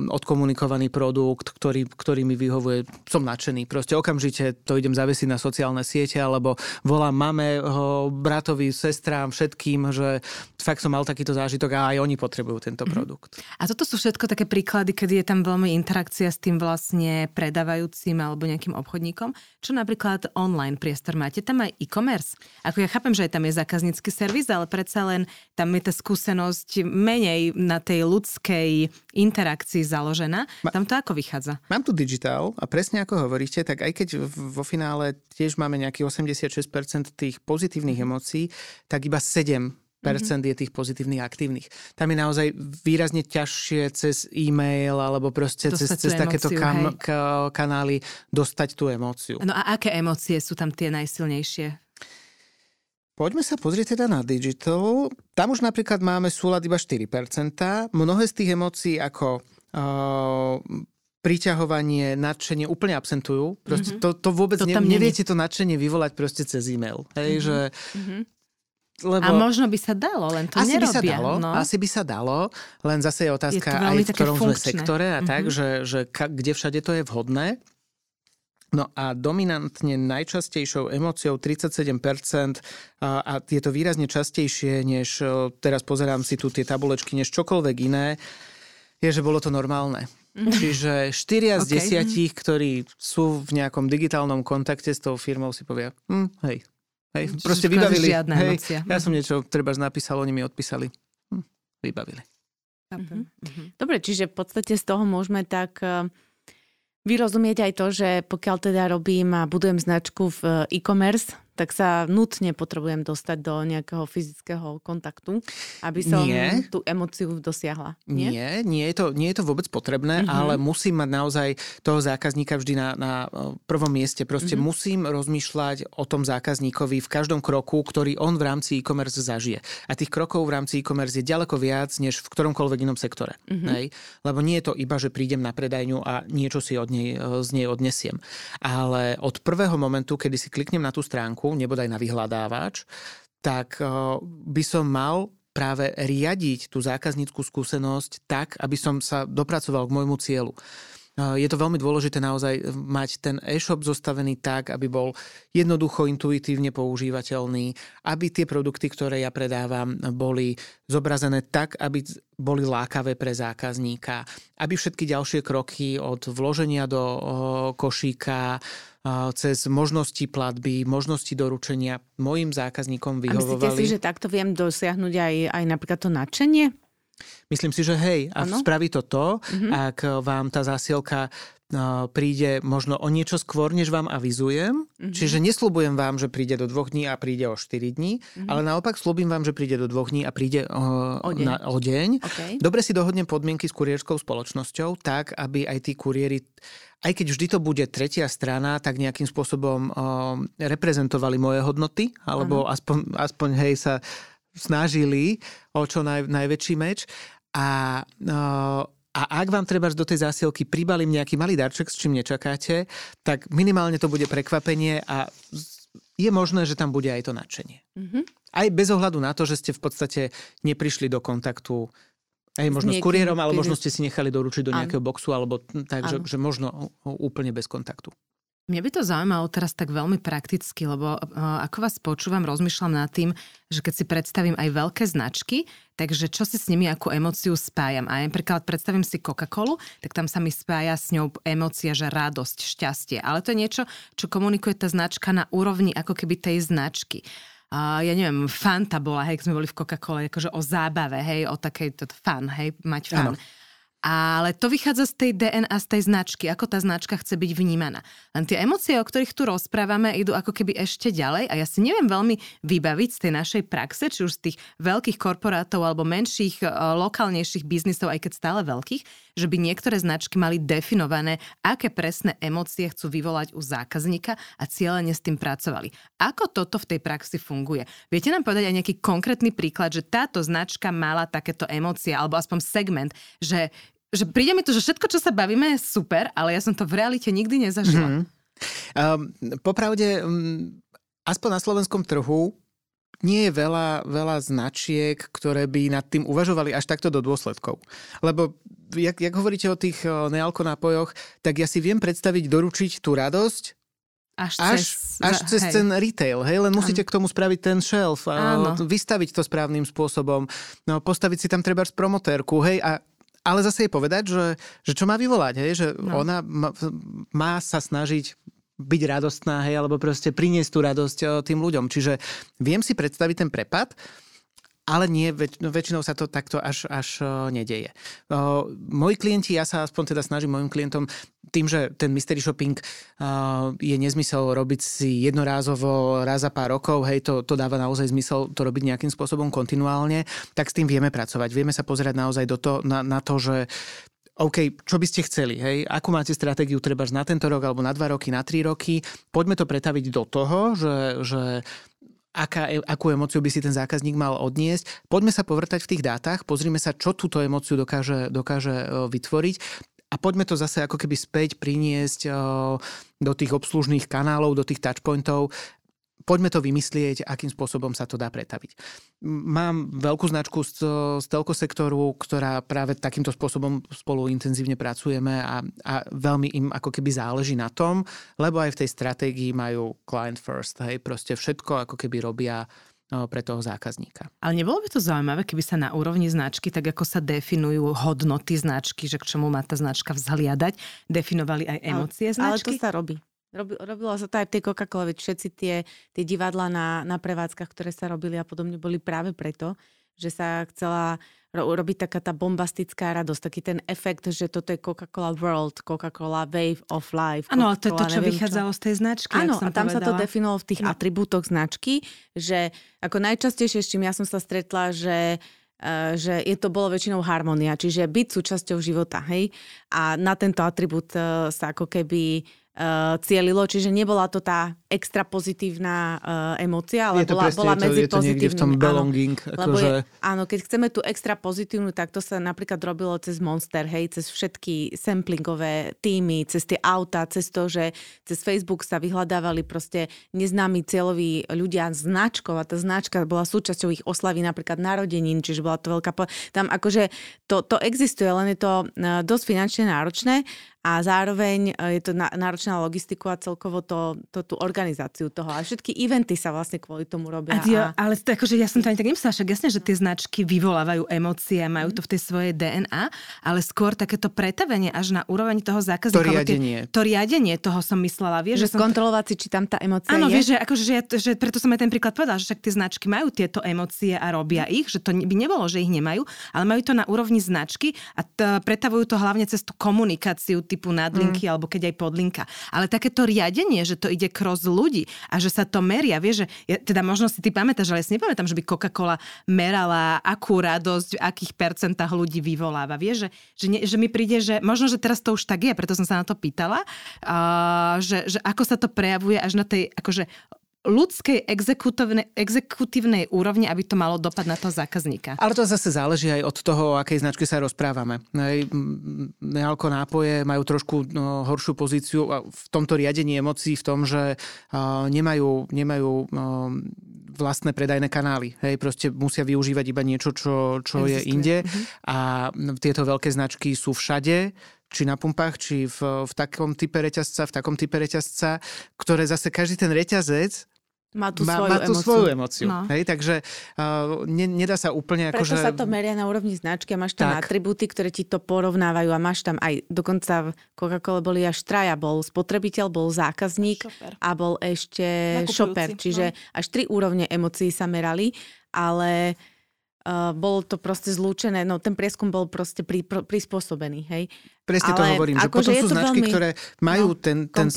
odkomunikovaný produkt, ktorý, ktorý mi vyhovuje. Som nadšený. Proste okamžite to idem zavesiť na sociálne siete, alebo volám mame, bratovi, sestrám, všetkým, že fakt som mal takýto zážitok a aj oni potrebujú tento mm-hmm. produkt. A toto sú všetko také príklady, kedy je tam veľmi interakcia s tým vlastne predávajúcim alebo nejakým obchodníkom. Čo napríklad online priestor máte? Tam aj e-commerce? Ako ja chápem, že aj tam je zákaznícky servis, ale predsa len tam je tá skúsenosť menej na tej ľudskej interakcii založená. Ma, tam to ako vychádza? Mám tu digitál a presne ako hovoríte, tak aj keď vo finále tiež máme nejakých 86% tých pozitívnych mhm. emócií, tak iba 7 percent je tých pozitívnych aktívnych. Tam je naozaj výrazne ťažšie cez e-mail alebo proste dostať cez, cez takéto kam, ka, kanály dostať tú emóciu. No a aké emócie sú tam tie najsilnejšie? Poďme sa pozrieť teda na digital. Tam už napríklad máme súlad iba 4%. Mnohé z tých emócií ako uh, priťahovanie, nadšenie úplne absentujú. Proste mm-hmm. to, to vôbec to ne, neviete to nadšenie vyvolať proste cez e-mail. Hej, mm-hmm. že... Mm-hmm. Lebo... A možno by sa dalo, len to asi nerobia. By sa dalo, no. Asi by sa dalo, len zase je otázka je aj v ktorom sme sektore a mm-hmm. tak, že, že ka, kde všade to je vhodné. No a dominantne najčastejšou emóciou 37% a je to výrazne častejšie, než teraz pozerám si tu tie tabulečky, než čokoľvek iné, je, že bolo to normálne. Mm-hmm. Čiže 4 z okay. 10, ktorí sú v nejakom digitálnom kontakte s tou firmou, si povia, hm, hej, hej, Čiže proste vybavili. Hej, emócia. ja som niečo treba napísal, oni mi odpísali. Hm, vybavili. Mm-hmm. Dobre, čiže v podstate z toho môžeme tak vyrozumieť aj to, že pokiaľ teda robím a budujem značku v e-commerce, tak sa nutne potrebujem dostať do nejakého fyzického kontaktu, aby som nie. tú emociu dosiahla. Nie, nie, nie, je, to, nie je to vôbec potrebné, mm-hmm. ale musím mať naozaj toho zákazníka vždy na, na e, prvom mieste. Proste mm-hmm. musím rozmýšľať o tom zákazníkovi v každom kroku, ktorý on v rámci e-commerce zažije. A tých krokov v rámci e-commerce je ďaleko viac, než v ktoromkoľvek inom sektore. Mm-hmm. Hej? Lebo nie je to iba, že prídem na predajňu a niečo si od nej, e, z nej odnesiem. Ale od prvého momentu, kedy si kliknem na tú stránku, nebodaj na vyhľadávač, tak eh, by som mal práve riadiť tú zákazníckú skúsenosť tak, aby som sa dopracoval k môjmu cieľu. Je to veľmi dôležité naozaj mať ten e-shop zostavený tak, aby bol jednoducho, intuitívne používateľný, aby tie produkty, ktoré ja predávam, boli zobrazené tak, aby boli lákavé pre zákazníka, aby všetky ďalšie kroky od vloženia do košíka, cez možnosti platby, možnosti doručenia mojim zákazníkom vyhovovali. A myslíte si, že takto viem dosiahnuť aj, aj napríklad to nadšenie? Myslím si, že hej, a ano? spraví to to, mm-hmm. ak vám tá zásielka príde možno o niečo skôr, než vám avizujem. Mm-hmm. Čiže nesľubujem vám, že príde do dvoch dní a príde o 4 dní, mm-hmm. ale naopak slúbim vám, že príde do dvoch dní a príde o, o deň. Na, o deň. Okay. Dobre si dohodnem podmienky s kuriérskou spoločnosťou, tak aby aj tí kuriéri aj keď vždy to bude tretia strana, tak nejakým spôsobom o, reprezentovali moje hodnoty, alebo aspoň, aspoň hej sa snažili o čo naj, najväčší meč. A, uh, a ak vám treba do tej zásielky pribalím nejaký malý darček, s čím nečakáte, tak minimálne to bude prekvapenie a je možné, že tam bude aj to nadšenie. Mm-hmm. Aj bez ohľadu na to, že ste v podstate neprišli do kontaktu aj možno s, s kuriérom, ale možno ste si nechali doručiť do nejakého boxu, alebo tak, že, že možno úplne bez kontaktu. Mňa by to zaujímalo teraz tak veľmi prakticky, lebo uh, ako vás počúvam, rozmýšľam nad tým, že keď si predstavím aj veľké značky, takže čo si s nimi ako emóciu spájam. A napríklad predstavím si Coca-Colu, tak tam sa mi spája s ňou emócia, že radosť, šťastie. Ale to je niečo, čo komunikuje tá značka na úrovni ako keby tej značky. Uh, ja neviem, Fanta bola, hej, keď sme boli v Coca-Cole, akože o zábave, hej, o takej fan, hej, mať fan. Ano. Ale to vychádza z tej DNA, z tej značky, ako tá značka chce byť vnímaná. Len tie emócie, o ktorých tu rozprávame, idú ako keby ešte ďalej a ja si neviem veľmi vybaviť z tej našej praxe, či už z tých veľkých korporátov alebo menších, e, lokálnejších biznisov, aj keď stále veľkých, že by niektoré značky mali definované, aké presné emócie chcú vyvolať u zákazníka a cieľene s tým pracovali. Ako toto v tej praxi funguje? Viete nám povedať aj nejaký konkrétny príklad, že táto značka mala takéto emócie, alebo aspoň segment, že že príde mi to, že všetko, čo sa bavíme, je super, ale ja som to v realite nikdy nezažila. Mm-hmm. Um, popravde, um, aspoň na slovenskom trhu nie je veľa, veľa značiek, ktoré by nad tým uvažovali až takto do dôsledkov. Lebo, jak, jak hovoríte o tých nealko nápojoch, tak ja si viem predstaviť doručiť tú radosť až, až cez, až cez hej. ten retail, hej, len musíte k tomu spraviť ten shelf, Áno. vystaviť to správnym spôsobom, no, postaviť si tam treba promotérku, hej, a ale zase je povedať, že, že čo má vyvolať, hej, že no. ona má, má sa snažiť byť radostná, hej, alebo proste priniesť tú radosť tým ľuďom. Čiže viem si predstaviť ten prepad, ale nie, väč- no, väčšinou sa to takto až, až uh, nedeje. Uh, moji klienti, ja sa aspoň teda snažím mojim klientom, tým, že ten mystery shopping uh, je nezmysel robiť si jednorázovo raz za pár rokov, hej, to, to dáva naozaj zmysel to robiť nejakým spôsobom kontinuálne, tak s tým vieme pracovať. Vieme sa pozerať naozaj do to, na, na to, že OK, čo by ste chceli, hej? Akú máte stratégiu treba na tento rok, alebo na dva roky, na tri roky? Poďme to pretaviť do toho, že, že aká, e, akú emóciu by si ten zákazník mal odniesť. Poďme sa povrtať v tých dátach, pozrime sa, čo túto emóciu dokáže, dokáže e, vytvoriť a poďme to zase ako keby späť priniesť e, do tých obslužných kanálov, do tých touchpointov poďme to vymyslieť, akým spôsobom sa to dá pretaviť. Mám veľkú značku z, z telko sektoru, ktorá práve takýmto spôsobom spolu intenzívne pracujeme a, a veľmi im ako keby záleží na tom, lebo aj v tej stratégii majú client first, hej, proste všetko ako keby robia pre toho zákazníka. Ale nebolo by to zaujímavé, keby sa na úrovni značky, tak ako sa definujú hodnoty značky, že k čomu má tá značka vzhliadať, definovali aj emócie značky? Ale to sa robí. Robilo sa to aj v tej Coca-Cole, veď všetci tie, tie divadla na, na prevádzkach, ktoré sa robili a podobne, boli práve preto, že sa chcela ro- robiť taká tá bombastická radosť, taký ten efekt, že toto je Coca-Cola World, Coca-Cola Wave of Life. Áno, to je to, čo vychádzalo čo. z tej značky. Áno, a tam povedala. sa to definovalo v tých no. atribútoch značky, že ako najčastejšie, s čím ja som sa stretla, že uh, že je to bolo väčšinou harmonia, čiže byť súčasťou života, hej? A na tento atribút uh, sa ako keby uh, cielilo, čiže nebola to tá extra pozitívna uh, emócia, ale bola, presne, bola medzi je to, to v tom belonging. Áno, lebo akože... je, áno, keď chceme tú extra pozitívnu, tak to sa napríklad robilo cez Monster, hej, cez všetky samplingové týmy, cez tie auta, cez to, že cez Facebook sa vyhľadávali proste neznámi cieľoví ľudia značkov a tá značka bola súčasťou ich oslavy napríklad narodenín, čiže bola to veľká... Po... Tam akože to, to existuje, len je to uh, dosť finančne náročné a zároveň je to náročná logistiku a celkovo to, to tú organizáciu toho. A všetky eventy sa vlastne kvôli tomu robia. A, a... Ale to, akože ja som to ani tak nemyslela, však jasne, že tie značky vyvolávajú emócie, majú to v tej svojej DNA, ale skôr takéto pretavenie až na úroveň toho zákazníka. To riadenie. Tie, to riadenie toho som myslela. Vieš, že, že skontrolovať si, či tam tá emócia Áno, je. vieš, že, akože, že, ja, že preto som aj ten príklad povedala, že však tie značky majú tieto emócie a robia ich, že to by nebolo, že ich nemajú, ale majú to na úrovni značky a t- pretavujú to hlavne cez tú komunikáciu typu nadlinky mm. alebo keď aj podlinka. Ale takéto riadenie, že to ide cross ľudí a že sa to meria. Vieš, že ja, teda možno si ty pamätáš, ale ja si nepamätám, že by Coca-Cola merala, akú radosť, v akých percentách ľudí vyvoláva. Vieš, že, že, ne, že mi príde, že možno, že teraz to už tak je, preto som sa na to pýtala, uh, že, že ako sa to prejavuje až na tej akože ľudskej exekutívnej, exekutívnej úrovni, aby to malo dopad na toho zákazníka. Ale to zase záleží aj od toho, o akej značke sa rozprávame. Nealko nápoje majú trošku no, horšiu pozíciu v tomto riadení emócií, v tom, že uh, nemajú, nemajú uh, vlastné predajné kanály. Hej, proste musia využívať iba niečo, čo, čo je inde. Uh-huh. A tieto veľké značky sú všade či na pumpách, či v, v takom type reťazca, v takom type reťazca, ktoré zase každý ten reťazec má tú má, svoju má tú emociu. svoju emociu. No. Hej, takže uh, ne, nedá sa úplne... Preto že... sa to meria na úrovni značky a máš tam tak. atribúty, ktoré ti to porovnávajú a máš tam aj, dokonca v Coca-Cola boli až traja. Bol spotrebiteľ, bol zákazník šoper. a bol ešte šoper. Čiže no. až tri úrovne emocií sa merali, ale Uh, bolo to proste zlúčené, no ten prieskum bol proste pri, pr, prispôsobený, hej. Presne Ale to hovorím, že potom sú značky, veľmi, ktoré majú no, ten, ten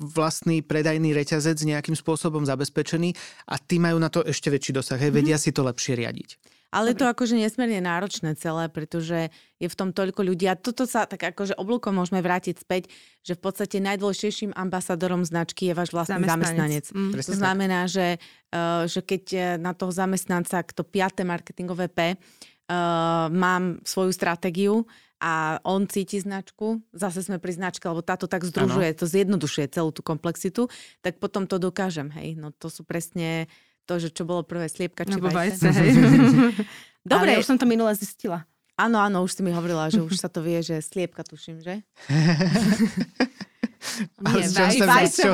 vlastný predajný reťazec nejakým spôsobom zabezpečený a tí majú na to ešte väčší dosah, hej, vedia mm-hmm. si to lepšie riadiť. Ale je to akože nesmierne náročné celé, pretože je v tom toľko ľudí. A toto sa tak akože oblúkom môžeme vrátiť späť, že v podstate najdôležitejším ambasadorom značky je váš vlastný zamestnanec. zamestnanec. Mm. To znamená, že, uh, že keď eh, na toho zamestnanca, to piaté marketingové P, uh, mám svoju stratégiu a on cíti značku, zase sme pri značke, lebo táto tak združuje, ano. to zjednodušuje celú tú komplexitu, tak potom to dokážem, hej. No to sú presne to, že čo bolo prvé, sliepka či vajce. vajce hej. Dobre. Ale už som to minule zistila. Áno, áno, už si mi hovorila, že už sa to vie, že sliepka tuším, že? Nie, vaj, vajce,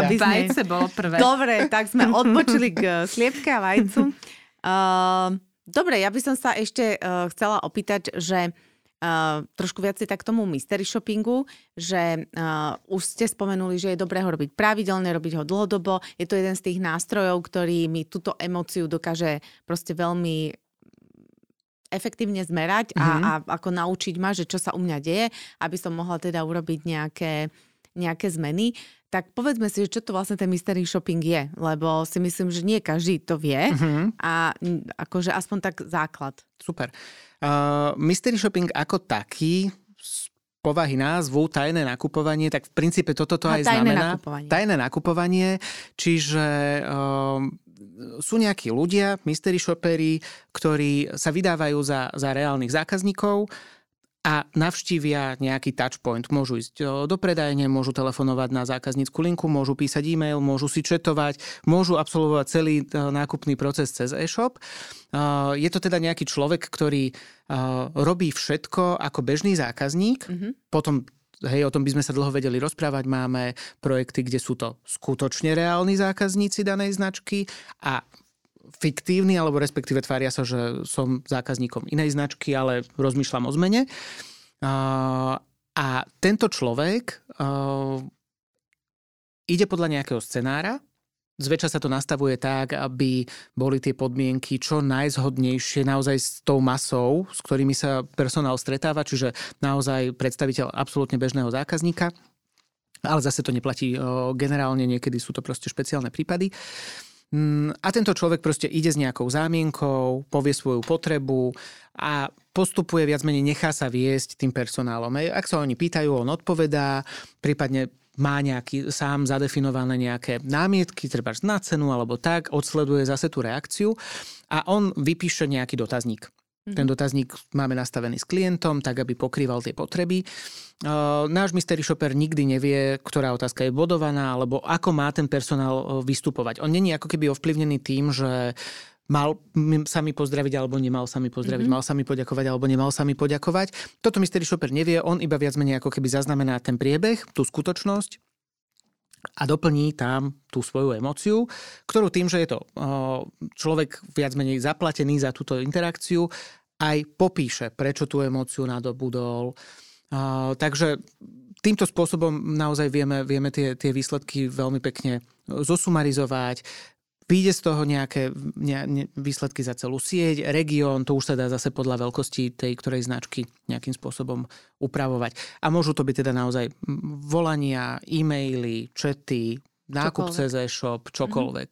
aby sme... Vajce bolo prvé. Dobre, tak sme odbočili k eh, sliepke a vajcu. Uh, dobre, ja by som sa ešte uh, chcela opýtať, že Uh, trošku viac tak tomu mystery shoppingu, že uh, už ste spomenuli, že je dobré ho robiť pravidelne, robiť ho dlhodobo. Je to jeden z tých nástrojov, ktorý mi túto emóciu dokáže proste veľmi efektívne zmerať a, mm-hmm. a ako naučiť ma, že čo sa u mňa deje, aby som mohla teda urobiť nejaké, nejaké zmeny. Tak povedzme si, čo to vlastne ten mystery shopping je, lebo si myslím, že nie každý to vie mm-hmm. a akože aspoň tak základ. Super. Uh, mystery shopping ako taký povahy názvu tajné nakupovanie, tak v princípe toto to aj tajné znamená. Nakupovanie. Tajné nakupovanie. Čiže um, sú nejakí ľudia, mystery shoppery, ktorí sa vydávajú za, za reálnych zákazníkov a navštívia nejaký touchpoint. Môžu ísť do predajne, môžu telefonovať na zákaznícku linku, môžu písať e-mail, môžu si četovať, môžu absolvovať celý nákupný proces cez e-shop. Je to teda nejaký človek, ktorý robí všetko ako bežný zákazník, mm-hmm. potom Hej, o tom by sme sa dlho vedeli rozprávať. Máme projekty, kde sú to skutočne reálni zákazníci danej značky a fiktívni, alebo respektíve tvária sa, že som zákazníkom inej značky, ale rozmýšľam o zmene. A tento človek ide podľa nejakého scenára, Zväčša sa to nastavuje tak, aby boli tie podmienky čo najzhodnejšie naozaj s tou masou, s ktorými sa personál stretáva, čiže naozaj predstaviteľ absolútne bežného zákazníka. Ale zase to neplatí generálne, niekedy sú to proste špeciálne prípady. Mm, a tento človek proste ide s nejakou zámienkou, povie svoju potrebu a postupuje viac menej, nechá sa viesť tým personálom. Ak sa oni pýtajú, on odpovedá, prípadne má nejaký sám zadefinované nejaké námietky, treba na cenu alebo tak, odsleduje zase tú reakciu a on vypíše nejaký dotazník. Mm-hmm. Ten dotazník máme nastavený s klientom, tak aby pokrýval tie potreby. Náš mystery shopper nikdy nevie, ktorá otázka je bodovaná, alebo ako má ten personál vystupovať. On není ako keby ovplyvnený tým, že mal sa mi pozdraviť alebo nemal sa mi pozdraviť, mm-hmm. mal sa mi poďakovať alebo nemal sa mi poďakovať. Toto mystery shopper nevie, on iba viac menej ako keby zaznamená ten priebeh, tú skutočnosť a doplní tam tú svoju emóciu, ktorú tým, že je to človek viac menej zaplatený za túto interakciu, aj popíše, prečo tú emóciu nadobudol. Takže týmto spôsobom naozaj vieme, vieme tie, tie výsledky veľmi pekne zosumarizovať, Výjde z toho nejaké ne, ne, výsledky za celú sieť, región, to už sa dá zase podľa veľkosti tej ktorej značky nejakým spôsobom upravovať. A môžu to byť teda naozaj volania, e-maily, čety, nákup cez e-shop, čokoľvek.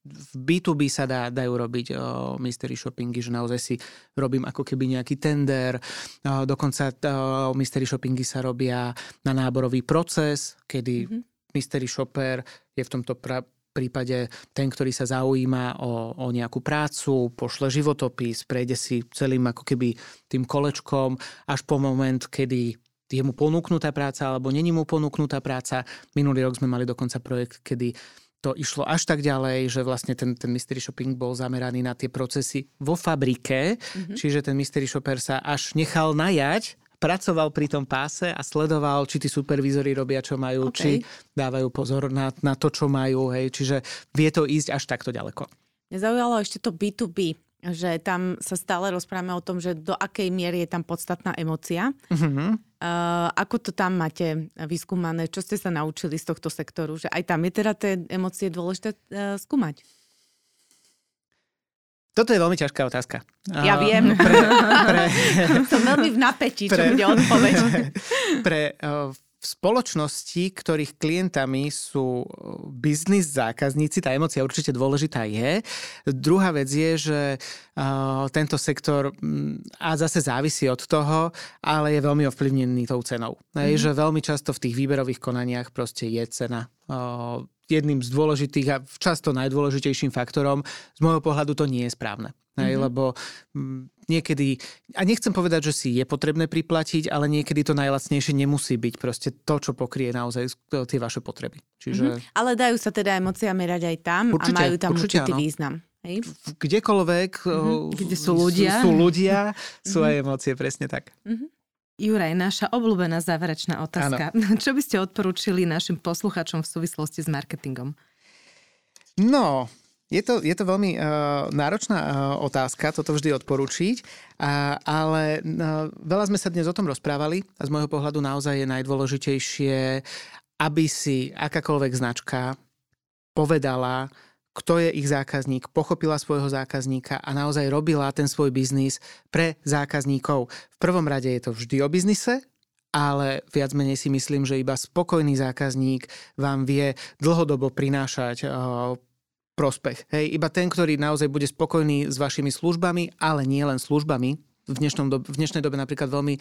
V B2B sa dá, dajú robiť o, mystery shoppingy, že naozaj si robím ako keby nejaký tender. O, dokonca o, mystery shoppingy sa robia na náborový proces, kedy mm-hmm. mystery shopper je v tomto pra- prípade ten, ktorý sa zaujíma o, o nejakú prácu, pošle životopis, prejde si celým ako keby tým kolečkom až po moment, kedy je mu ponúknutá práca alebo není mu ponúknutá práca. Minulý rok sme mali dokonca projekt, kedy to išlo až tak ďalej, že vlastne ten, ten mystery shopping bol zameraný na tie procesy vo fabrike, mm-hmm. čiže ten mystery shopper sa až nechal najať pracoval pri tom páse a sledoval, či tí supervízori robia, čo majú, okay. či dávajú pozor na, na to, čo majú. Hej. Čiže vie to ísť až takto ďaleko. Mňa zaujalo ešte to B2B, že tam sa stále rozprávame o tom, že do akej miery je tam podstatná emocia. Mm-hmm. Uh, ako to tam máte vyskúmané? Čo ste sa naučili z tohto sektoru? Že aj tam je teda tie emócie dôležité uh, skúmať? Toto je veľmi ťažká otázka. Ja viem. Pre, pre, Som veľmi v napätí, čo pre, bude odpoveď. Pre v spoločnosti, ktorých klientami sú biznis zákazníci, tá emocia určite dôležitá je. Druhá vec je, že uh, tento sektor a zase závisí od toho, ale je veľmi ovplyvnený tou cenou. Mm-hmm. Hej, že veľmi často v tých výberových konaniach proste je cena uh, jedným z dôležitých a často najdôležitejším faktorom. Z môjho pohľadu to nie je správne. Hej, mm-hmm. Lebo m, niekedy, a nechcem povedať, že si je potrebné priplatiť, ale niekedy to najlacnejšie nemusí byť proste to, čo pokrie naozaj tie vaše potreby. Čiže... Mm-hmm. Ale dajú sa teda emócia merať aj tam určite, a majú tam určite, určitý áno. význam. Hej? Kdekoľvek, mm-hmm. kde sú ľudia, sú, sú, ľudia, sú mm-hmm. aj emócie, presne tak. Mm-hmm. Juraj, naša obľúbená záverečná otázka. Ano. Čo by ste odporúčili našim posluchačom v súvislosti s marketingom? No, je to, je to veľmi uh, náročná uh, otázka, toto vždy odporúčiť, uh, ale uh, veľa sme sa dnes o tom rozprávali a z môjho pohľadu naozaj je najdôležitejšie, aby si akákoľvek značka povedala, kto je ich zákazník, pochopila svojho zákazníka a naozaj robila ten svoj biznis pre zákazníkov. V prvom rade je to vždy o biznise, ale viac menej si myslím, že iba spokojný zákazník vám vie dlhodobo prinášať prospech. Hej, iba ten, ktorý naozaj bude spokojný s vašimi službami, ale nie len službami. V, dnešnom v dnešnej dobe napríklad veľmi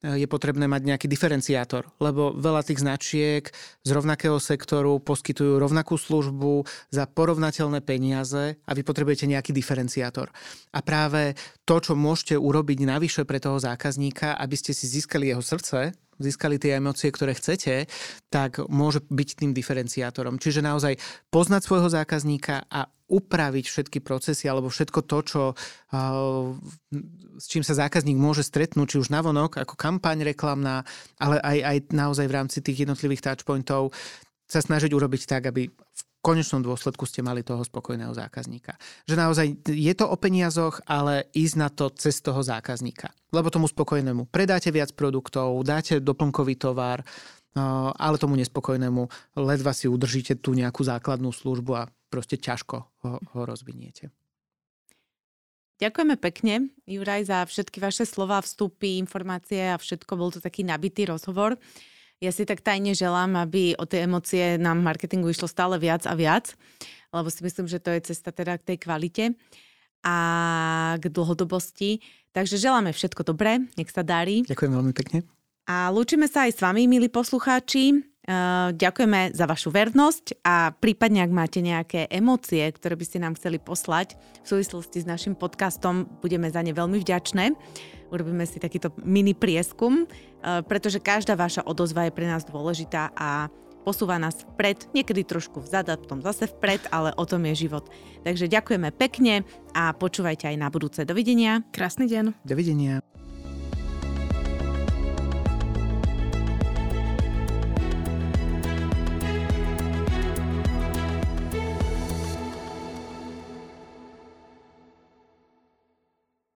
je potrebné mať nejaký diferenciátor, lebo veľa tých značiek z rovnakého sektoru poskytujú rovnakú službu za porovnateľné peniaze a vy potrebujete nejaký diferenciátor. A práve to, čo môžete urobiť navyše pre toho zákazníka, aby ste si získali jeho srdce, získali tie emócie, ktoré chcete, tak môže byť tým diferenciátorom. Čiže naozaj poznať svojho zákazníka a upraviť všetky procesy alebo všetko to, čo, s čím sa zákazník môže stretnúť, či už navonok, ako kampaň reklamná, ale aj, aj naozaj v rámci tých jednotlivých touchpointov sa snažiť urobiť tak, aby v konečnom dôsledku ste mali toho spokojného zákazníka. Že naozaj je to o peniazoch, ale ísť na to cez toho zákazníka. Lebo tomu spokojnému predáte viac produktov, dáte doplnkový tovar, ale tomu nespokojnému ledva si udržíte tú nejakú základnú službu a proste ťažko ho, ho rozviniete. Ďakujeme pekne, Juraj, za všetky vaše slova, vstupy, informácie a všetko. Bol to taký nabitý rozhovor. Ja si tak tajne želám, aby o tie emócie nám marketingu išlo stále viac a viac, lebo si myslím, že to je cesta teda k tej kvalite a k dlhodobosti. Takže želáme všetko dobré, nech sa darí. Ďakujem veľmi pekne. A lúčime sa aj s vami, milí poslucháči. Ďakujeme za vašu vernosť a prípadne, ak máte nejaké emócie, ktoré by ste nám chceli poslať v súvislosti s našim podcastom, budeme za ne veľmi vďačné. Urobíme si takýto mini prieskum, pretože každá vaša odozva je pre nás dôležitá a posúva nás vpred, niekedy trošku vzad a potom zase vpred, ale o tom je život. Takže ďakujeme pekne a počúvajte aj na budúce. Dovidenia. Krásny deň. Dovidenia.